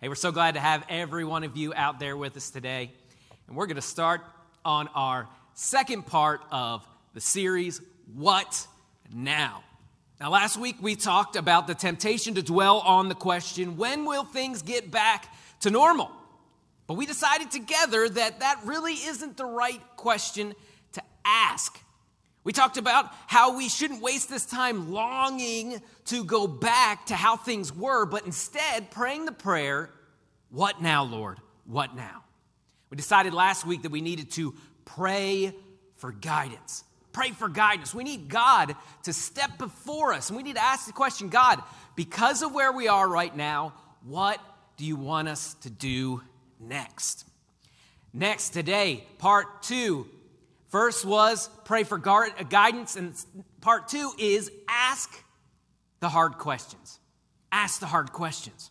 Hey, we're so glad to have every one of you out there with us today. And we're going to start on our second part of the series, What Now? Now, last week we talked about the temptation to dwell on the question, when will things get back to normal? But we decided together that that really isn't the right question to ask. We talked about how we shouldn't waste this time longing to go back to how things were, but instead praying the prayer, What now, Lord? What now? We decided last week that we needed to pray for guidance. Pray for guidance. We need God to step before us, and we need to ask the question God, because of where we are right now, what do you want us to do next? Next, today, part two First was pray for uh, guidance, and part two is ask the hard questions. Ask the hard questions.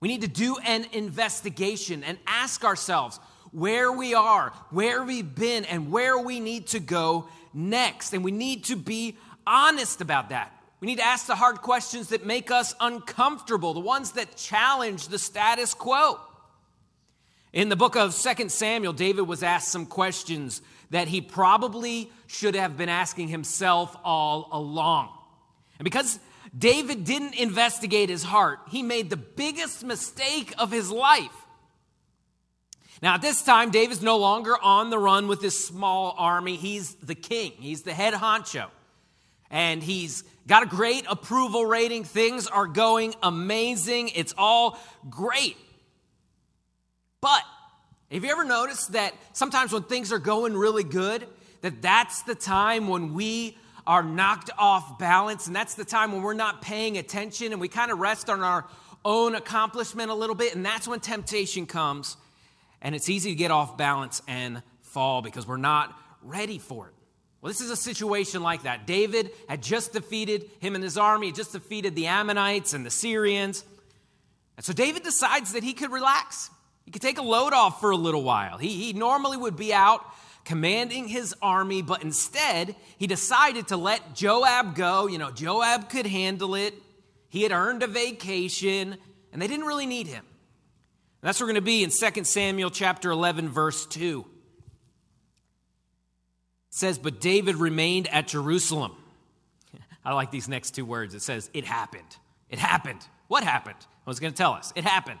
We need to do an investigation and ask ourselves where we are, where we've been, and where we need to go next. And we need to be honest about that. We need to ask the hard questions that make us uncomfortable, the ones that challenge the status quo. In the book of 2 Samuel, David was asked some questions that he probably should have been asking himself all along. And because David didn't investigate his heart, he made the biggest mistake of his life. Now, at this time, David's no longer on the run with his small army. He's the king, he's the head honcho. And he's got a great approval rating. Things are going amazing. It's all great. But have you ever noticed that sometimes when things are going really good, that that's the time when we are knocked off balance, and that's the time when we're not paying attention and we kind of rest on our own accomplishment a little bit, and that's when temptation comes, and it's easy to get off balance and fall because we're not ready for it. Well, this is a situation like that. David had just defeated him and his army, had just defeated the Ammonites and the Syrians. And so David decides that he could relax. He could take a load off for a little while. He, he normally would be out commanding his army, but instead he decided to let Joab go. You know, Joab could handle it. He had earned a vacation, and they didn't really need him. And that's where we're going to be in 2 Samuel chapter 11, verse 2. It says, But David remained at Jerusalem. I like these next two words. It says, It happened. It happened. What happened? I was going to tell us. It happened.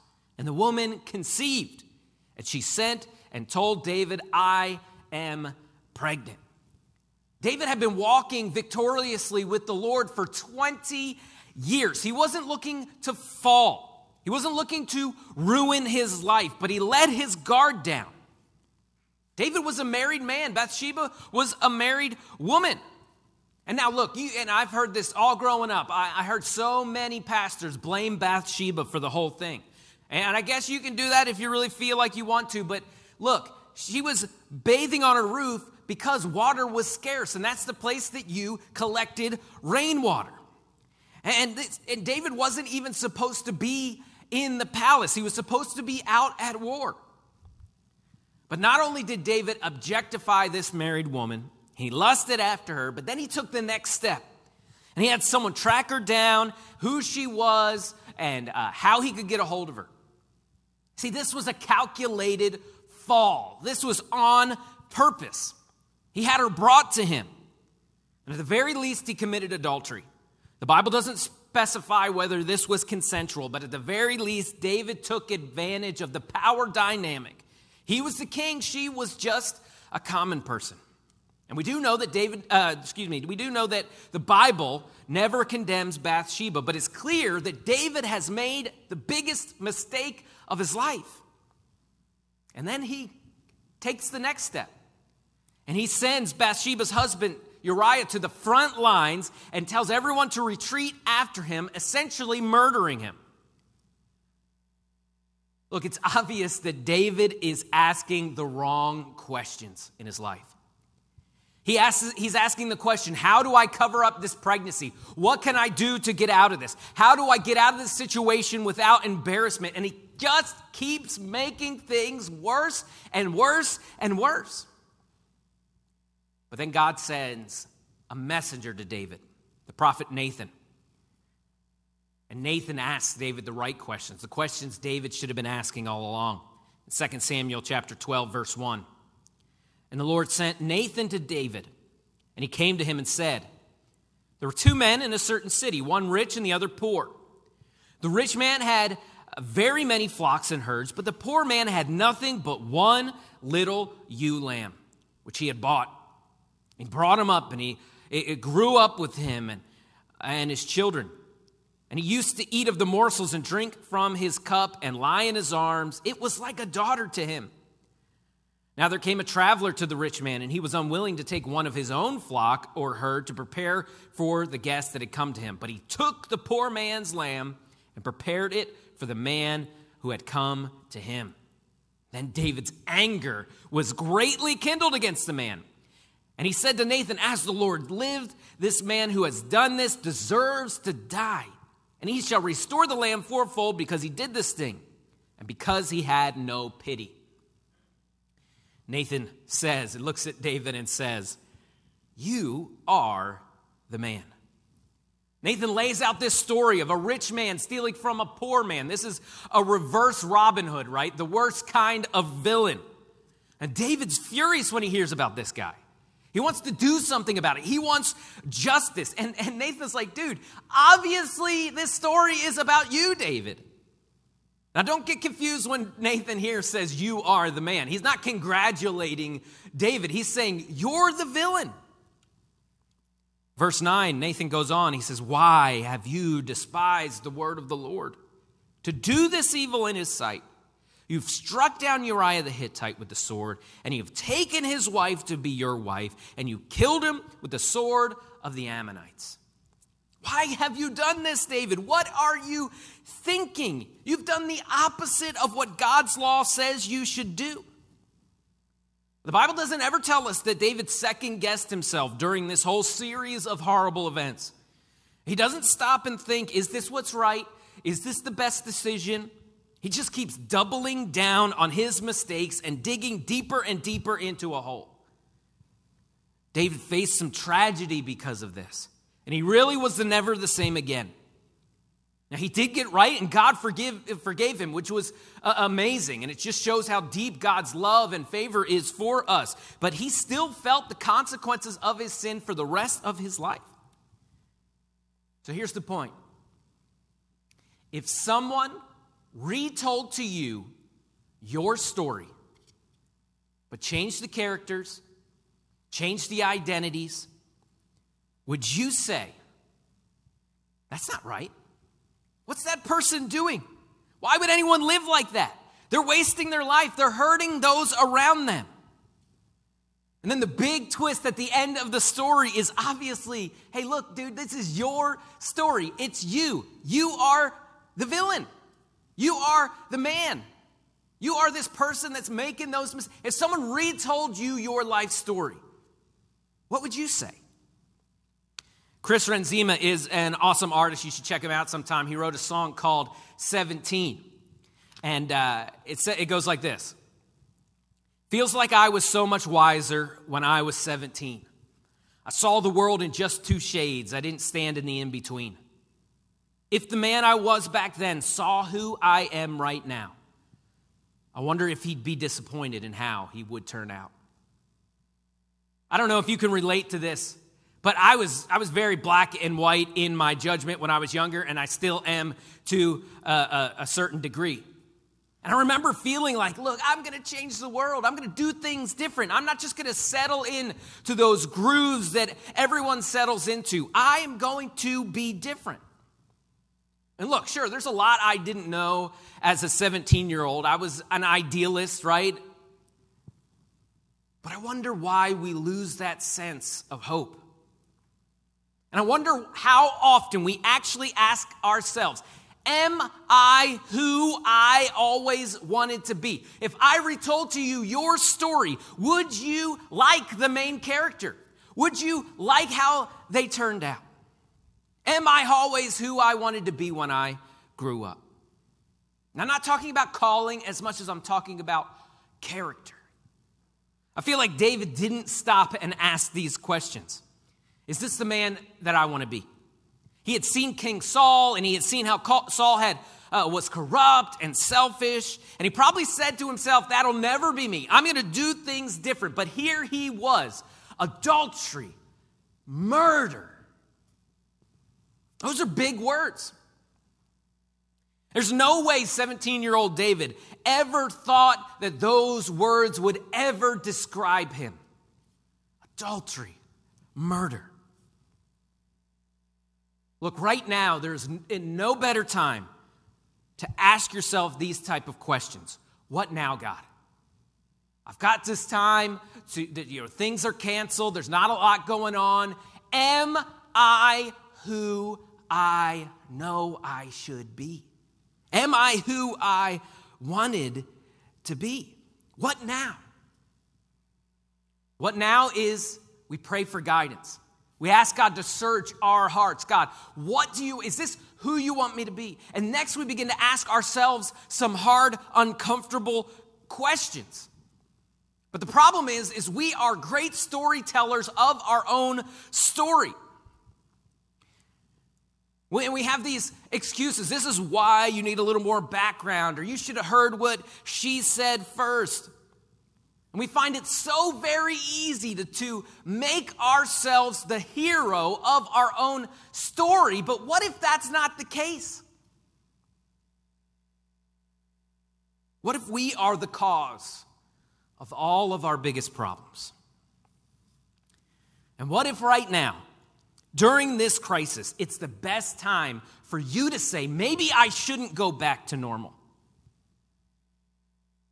And the woman conceived, and she sent and told David, I am pregnant. David had been walking victoriously with the Lord for 20 years. He wasn't looking to fall, he wasn't looking to ruin his life, but he let his guard down. David was a married man, Bathsheba was a married woman. And now, look, you, and I've heard this all growing up. I, I heard so many pastors blame Bathsheba for the whole thing. And I guess you can do that if you really feel like you want to. But look, she was bathing on her roof because water was scarce, and that's the place that you collected rainwater. And, this, and David wasn't even supposed to be in the palace, he was supposed to be out at war. But not only did David objectify this married woman, he lusted after her, but then he took the next step. And he had someone track her down, who she was, and uh, how he could get a hold of her. See, this was a calculated fall, this was on purpose. He had her brought to him. And at the very least, he committed adultery. The Bible doesn't specify whether this was consensual, but at the very least, David took advantage of the power dynamic. He was the king, she was just a common person. And we do know that David, uh, excuse me, we do know that the Bible never condemns Bathsheba, but it's clear that David has made the biggest mistake of his life. And then he takes the next step. And he sends Bathsheba's husband, Uriah, to the front lines and tells everyone to retreat after him, essentially murdering him. Look, it's obvious that David is asking the wrong questions in his life. He asks, he's asking the question How do I cover up this pregnancy? What can I do to get out of this? How do I get out of this situation without embarrassment? And he just keeps making things worse and worse and worse. But then God sends a messenger to David, the prophet Nathan. And Nathan asks David the right questions, the questions David should have been asking all along. In 2 Samuel chapter 12, verse 1. And the Lord sent Nathan to David, and he came to him and said, There were two men in a certain city, one rich and the other poor. The rich man had very many flocks and herds, but the poor man had nothing but one little ewe lamb, which he had bought. He brought him up, and he it, grew up with him and, and his children. And he used to eat of the morsels and drink from his cup and lie in his arms. It was like a daughter to him. Now there came a traveler to the rich man, and he was unwilling to take one of his own flock or herd to prepare for the guest that had come to him. But he took the poor man's lamb and prepared it for the man who had come to him. Then David's anger was greatly kindled against the man. And he said to Nathan, As the Lord lived, this man who has done this deserves to die and he shall restore the lamb fourfold because he did this thing and because he had no pity. Nathan says, and looks at David and says, You are the man. Nathan lays out this story of a rich man stealing from a poor man. This is a reverse Robin Hood, right? The worst kind of villain. And David's furious when he hears about this guy. He wants to do something about it. He wants justice. And, and Nathan's like, dude, obviously this story is about you, David. Now, don't get confused when Nathan here says, You are the man. He's not congratulating David, he's saying, You're the villain. Verse 9, Nathan goes on. He says, Why have you despised the word of the Lord? To do this evil in his sight. You've struck down Uriah the Hittite with the sword, and you've taken his wife to be your wife, and you killed him with the sword of the Ammonites. Why have you done this, David? What are you thinking? You've done the opposite of what God's law says you should do. The Bible doesn't ever tell us that David second guessed himself during this whole series of horrible events. He doesn't stop and think, is this what's right? Is this the best decision? He just keeps doubling down on his mistakes and digging deeper and deeper into a hole. David faced some tragedy because of this, and he really was never the same again. Now, he did get right, and God forgive, forgave him, which was uh, amazing. And it just shows how deep God's love and favor is for us. But he still felt the consequences of his sin for the rest of his life. So here's the point if someone retold to you your story, but change the characters, change the identities, would you say, that's not right? What's that person doing? Why would anyone live like that? They're wasting their life, they're hurting those around them. And then the big twist at the end of the story is obviously hey, look, dude, this is your story. It's you. You are the villain. You are the man. You are this person that's making those mistakes. If someone retold you your life story, what would you say? Chris Renzema is an awesome artist. You should check him out sometime. He wrote a song called 17. And uh, it, it goes like this Feels like I was so much wiser when I was 17. I saw the world in just two shades, I didn't stand in the in between. If the man I was back then saw who I am right now, I wonder if he'd be disappointed in how he would turn out. I don't know if you can relate to this, but I was, I was very black and white in my judgment when I was younger, and I still am to a, a, a certain degree. And I remember feeling like, look, I'm going to change the world. I'm going to do things different. I'm not just going to settle in to those grooves that everyone settles into. I am going to be different. And look, sure, there's a lot I didn't know as a 17 year old. I was an idealist, right? But I wonder why we lose that sense of hope. And I wonder how often we actually ask ourselves, Am I who I always wanted to be? If I retold to you your story, would you like the main character? Would you like how they turned out? Am I always who I wanted to be when I grew up? Now, I'm not talking about calling as much as I'm talking about character. I feel like David didn't stop and ask these questions Is this the man that I want to be? He had seen King Saul and he had seen how Saul had uh, was corrupt and selfish, and he probably said to himself, "That'll never be me. I'm going to do things different." But here he was, adultery, murder. Those are big words. There's no way 17 year old David ever thought that those words would ever describe him adultery, murder. Look, right now, there's no better time to ask yourself these type of questions. What now, God? I've got this time to, you know, things are canceled. There's not a lot going on. Am I who I know I should be? Am I who I wanted to be? What now? What now is we pray for guidance. We ask God to search our hearts. God, what do you, is this who you want me to be? And next we begin to ask ourselves some hard, uncomfortable questions. But the problem is, is we are great storytellers of our own story. When we have these excuses, this is why you need a little more background, or you should have heard what she said first. And we find it so very easy to, to make ourselves the hero of our own story. But what if that's not the case? What if we are the cause of all of our biggest problems? And what if right now, during this crisis, it's the best time for you to say, maybe I shouldn't go back to normal?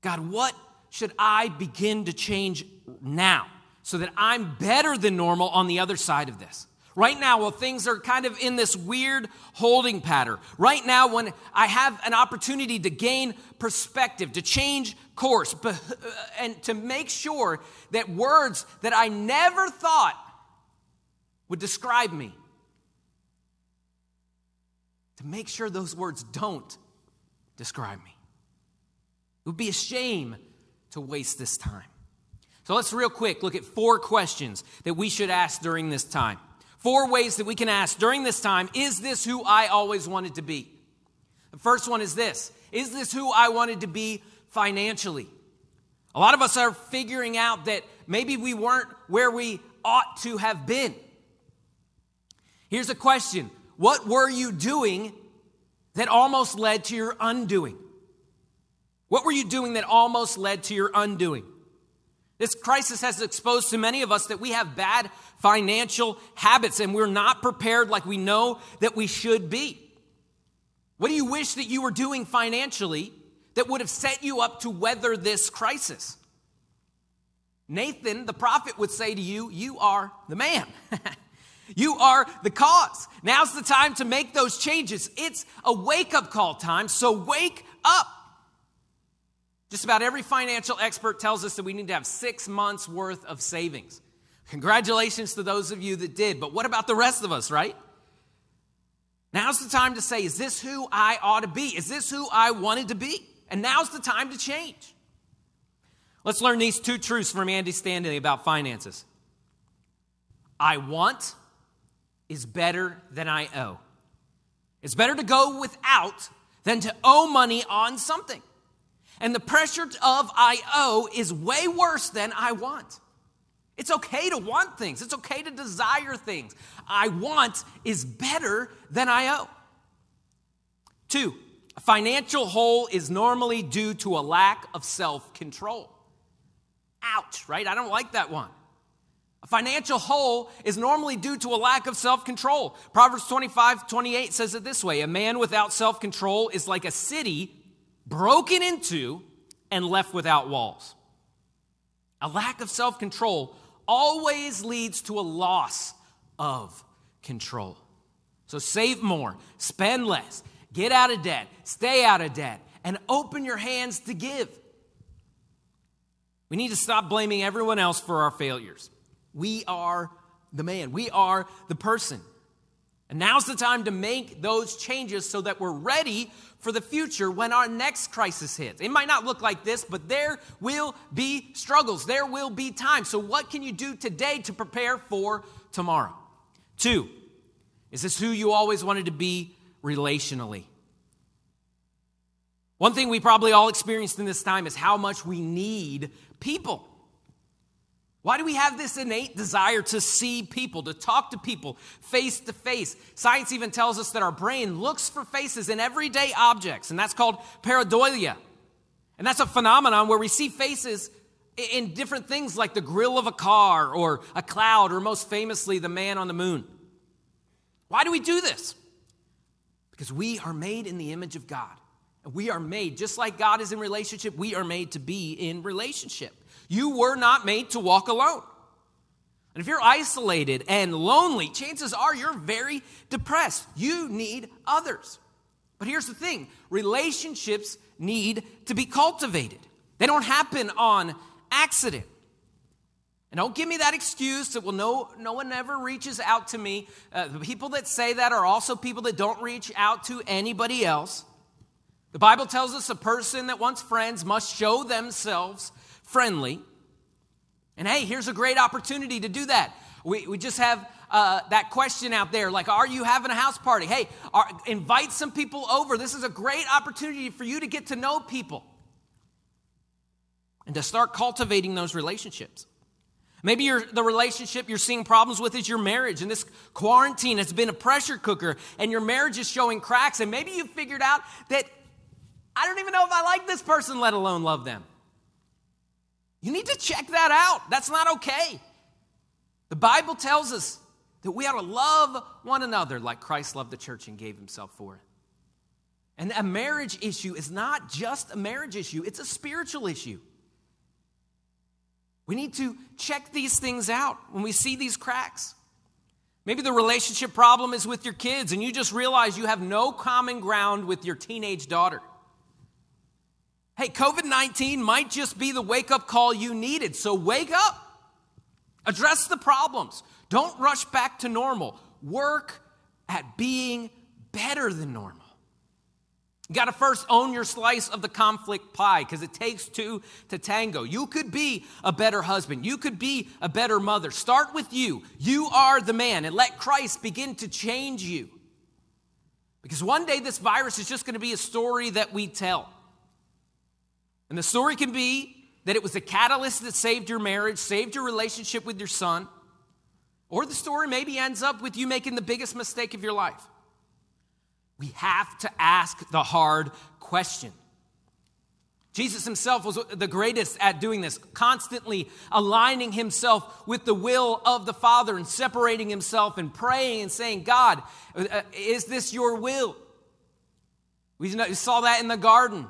God, what should I begin to change now so that I'm better than normal on the other side of this? Right now, while things are kind of in this weird holding pattern, right now, when I have an opportunity to gain perspective, to change course, uh, and to make sure that words that I never thought would describe me, to make sure those words don't describe me. It would be a shame to waste this time. So let's real quick look at four questions that we should ask during this time. Four ways that we can ask during this time Is this who I always wanted to be? The first one is this Is this who I wanted to be financially? A lot of us are figuring out that maybe we weren't where we ought to have been. Here's a question What were you doing that almost led to your undoing? What were you doing that almost led to your undoing? This crisis has exposed to many of us that we have bad financial habits and we're not prepared like we know that we should be. What do you wish that you were doing financially that would have set you up to weather this crisis? Nathan, the prophet, would say to you, You are the man. you are the cause. Now's the time to make those changes. It's a wake up call time, so wake up. Just about every financial expert tells us that we need to have six months worth of savings. Congratulations to those of you that did, but what about the rest of us, right? Now's the time to say, is this who I ought to be? Is this who I wanted to be? And now's the time to change. Let's learn these two truths from Andy Stanley about finances. I want is better than I owe. It's better to go without than to owe money on something. And the pressure of I owe is way worse than I want. It's okay to want things, it's okay to desire things. I want is better than I owe. Two, a financial hole is normally due to a lack of self control. Ouch, right? I don't like that one. A financial hole is normally due to a lack of self control. Proverbs 25, 28 says it this way A man without self control is like a city broken into, and left without walls. A lack of self control always leads to a loss of control. So save more, spend less, get out of debt, stay out of debt, and open your hands to give. We need to stop blaming everyone else for our failures. We are the man, we are the person. And now's the time to make those changes so that we're ready for the future when our next crisis hits. It might not look like this, but there will be struggles. There will be time. So, what can you do today to prepare for tomorrow? Two, is this who you always wanted to be relationally? One thing we probably all experienced in this time is how much we need people. Why do we have this innate desire to see people, to talk to people face to face? Science even tells us that our brain looks for faces in everyday objects, and that's called pareidolia. And that's a phenomenon where we see faces in different things like the grill of a car or a cloud, or most famously, the man on the moon. Why do we do this? Because we are made in the image of God. We are made, just like God is in relationship, we are made to be in relationship. You were not made to walk alone. And if you're isolated and lonely, chances are you're very depressed. You need others. But here's the thing relationships need to be cultivated, they don't happen on accident. And don't give me that excuse that, well, no, no one ever reaches out to me. Uh, the people that say that are also people that don't reach out to anybody else. The Bible tells us a person that wants friends must show themselves friendly. And hey, here's a great opportunity to do that. We, we just have uh, that question out there like, are you having a house party? Hey, are, invite some people over. This is a great opportunity for you to get to know people and to start cultivating those relationships. Maybe the relationship you're seeing problems with is your marriage, and this quarantine has been a pressure cooker, and your marriage is showing cracks, and maybe you've figured out that I don't even know if I like this person, let alone love them. You need to check that out. That's not okay. The Bible tells us that we ought to love one another like Christ loved the church and gave himself for it. And a marriage issue is not just a marriage issue, it's a spiritual issue. We need to check these things out when we see these cracks. Maybe the relationship problem is with your kids and you just realize you have no common ground with your teenage daughter. Hey, COVID 19 might just be the wake up call you needed. So wake up, address the problems. Don't rush back to normal. Work at being better than normal. You got to first own your slice of the conflict pie because it takes two to tango. You could be a better husband. You could be a better mother. Start with you. You are the man, and let Christ begin to change you. Because one day this virus is just going to be a story that we tell. And the story can be that it was the catalyst that saved your marriage, saved your relationship with your son. Or the story maybe ends up with you making the biggest mistake of your life. We have to ask the hard question. Jesus himself was the greatest at doing this, constantly aligning himself with the will of the Father and separating himself and praying and saying, God, uh, is this your will? We saw that in the garden.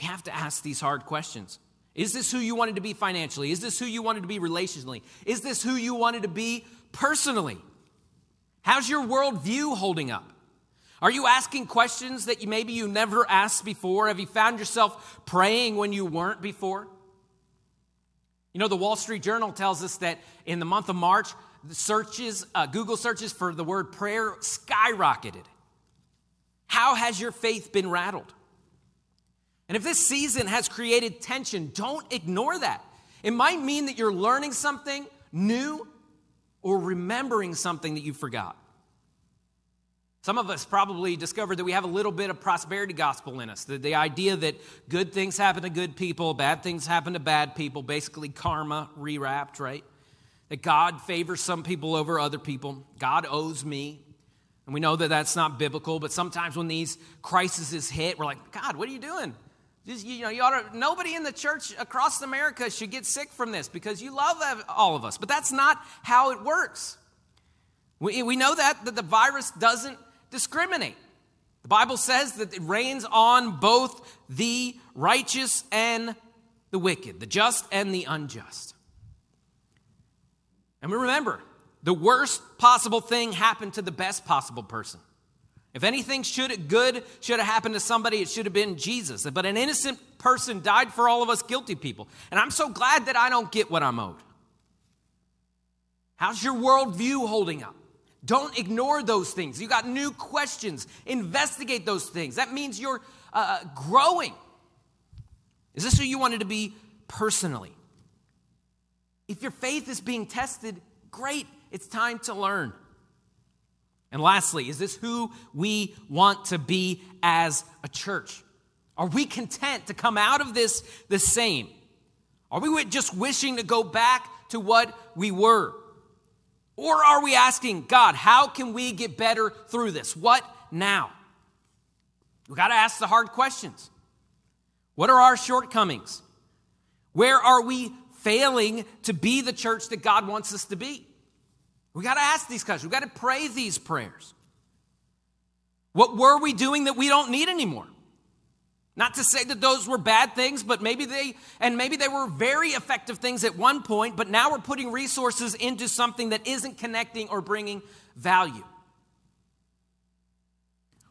We have to ask these hard questions. Is this who you wanted to be financially? Is this who you wanted to be relationally? Is this who you wanted to be personally? How's your worldview holding up? Are you asking questions that you, maybe you never asked before? Have you found yourself praying when you weren't before? You know, the Wall Street Journal tells us that in the month of March, searches, uh, Google searches for the word prayer skyrocketed. How has your faith been rattled? And if this season has created tension, don't ignore that. It might mean that you're learning something new or remembering something that you forgot. Some of us probably discovered that we have a little bit of prosperity gospel in us. The, the idea that good things happen to good people, bad things happen to bad people, basically karma rewrapped, right? That God favors some people over other people. God owes me. And we know that that's not biblical, but sometimes when these crises hit, we're like, God, what are you doing? You know, you ought to, nobody in the church across America should get sick from this because you love all of us. But that's not how it works. We, we know that, that the virus doesn't discriminate. The Bible says that it rains on both the righteous and the wicked, the just and the unjust. And we remember, the worst possible thing happened to the best possible person. If anything should good should have happened to somebody, it should have been Jesus. But an innocent person died for all of us guilty people. And I'm so glad that I don't get what I'm owed. How's your worldview holding up? Don't ignore those things. You got new questions. Investigate those things. That means you're uh, growing. Is this who you wanted to be personally? If your faith is being tested, great. It's time to learn. And lastly, is this who we want to be as a church? Are we content to come out of this the same? Are we just wishing to go back to what we were? Or are we asking, God, how can we get better through this? What now? We got to ask the hard questions. What are our shortcomings? Where are we failing to be the church that God wants us to be? We got to ask these questions. We got to pray these prayers. What were we doing that we don't need anymore? Not to say that those were bad things, but maybe they, and maybe they were very effective things at one point, but now we're putting resources into something that isn't connecting or bringing value.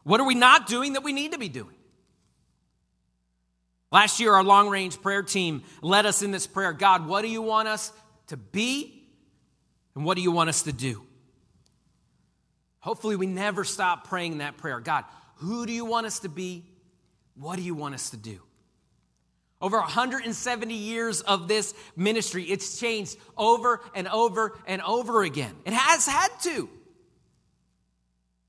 What are we not doing that we need to be doing? Last year, our long range prayer team led us in this prayer God, what do you want us to be? And what do you want us to do? Hopefully, we never stop praying that prayer. God, who do you want us to be? What do you want us to do? Over 170 years of this ministry, it's changed over and over and over again. It has had to.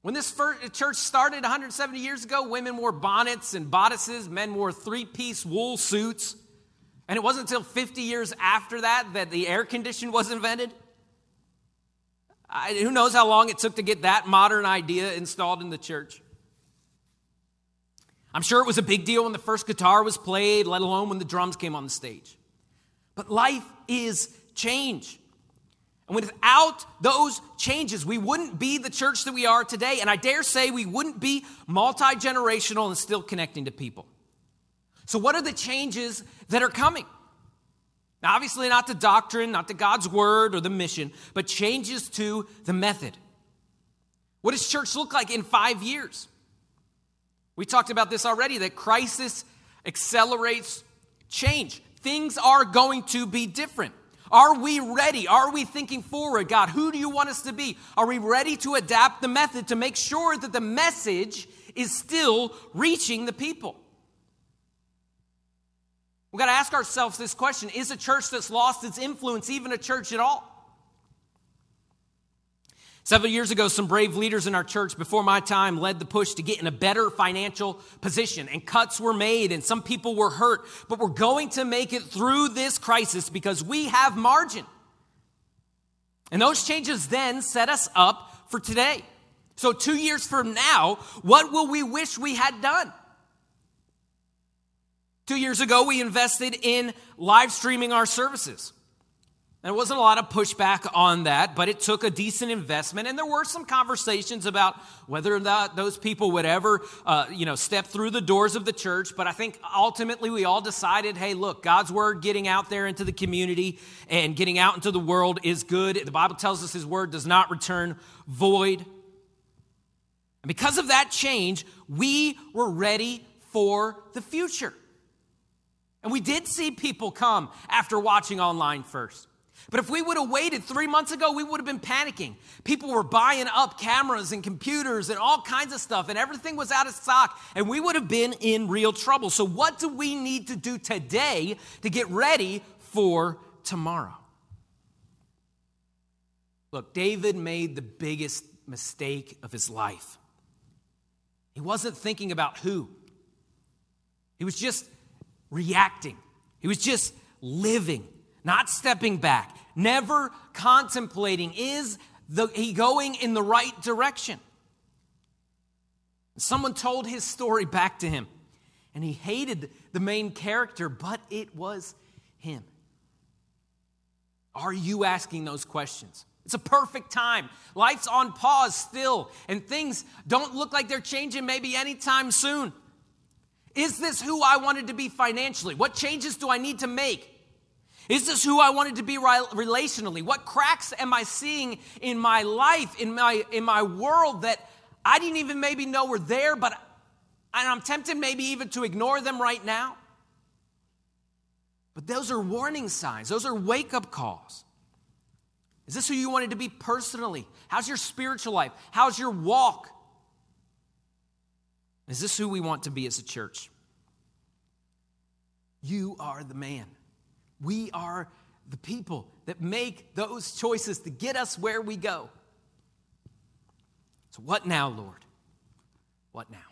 When this church started 170 years ago, women wore bonnets and bodices, men wore three piece wool suits. And it wasn't until 50 years after that that the air condition was invented. I, who knows how long it took to get that modern idea installed in the church? I'm sure it was a big deal when the first guitar was played, let alone when the drums came on the stage. But life is change. And without those changes, we wouldn't be the church that we are today. And I dare say we wouldn't be multi generational and still connecting to people. So, what are the changes that are coming? Now, obviously, not the doctrine, not to God's word or the mission, but changes to the method. What does church look like in five years? We talked about this already that crisis accelerates change. Things are going to be different. Are we ready? Are we thinking forward? God, who do you want us to be? Are we ready to adapt the method to make sure that the message is still reaching the people? We've got to ask ourselves this question Is a church that's lost its influence even a church at all? Several years ago, some brave leaders in our church before my time led the push to get in a better financial position, and cuts were made, and some people were hurt. But we're going to make it through this crisis because we have margin. And those changes then set us up for today. So, two years from now, what will we wish we had done? Two years ago, we invested in live streaming our services. There wasn't a lot of pushback on that, but it took a decent investment, and there were some conversations about whether or not those people would ever, uh, you know, step through the doors of the church. But I think ultimately we all decided, hey, look, God's word getting out there into the community and getting out into the world is good. The Bible tells us His word does not return void. And because of that change, we were ready for the future. And we did see people come after watching online first. But if we would have waited three months ago, we would have been panicking. People were buying up cameras and computers and all kinds of stuff, and everything was out of stock, and we would have been in real trouble. So, what do we need to do today to get ready for tomorrow? Look, David made the biggest mistake of his life. He wasn't thinking about who, he was just reacting. He was just living, not stepping back, never contemplating is the, he going in the right direction? Someone told his story back to him, and he hated the main character, but it was him. Are you asking those questions? It's a perfect time. Life's on pause still, and things don't look like they're changing maybe anytime soon. Is this who I wanted to be financially? What changes do I need to make? Is this who I wanted to be relationally? What cracks am I seeing in my life, in my, in my world that I didn't even maybe know were there, but and I'm tempted maybe even to ignore them right now. But those are warning signs, those are wake up calls. Is this who you wanted to be personally? How's your spiritual life? How's your walk? Is this who we want to be as a church? You are the man. We are the people that make those choices to get us where we go. So, what now, Lord? What now?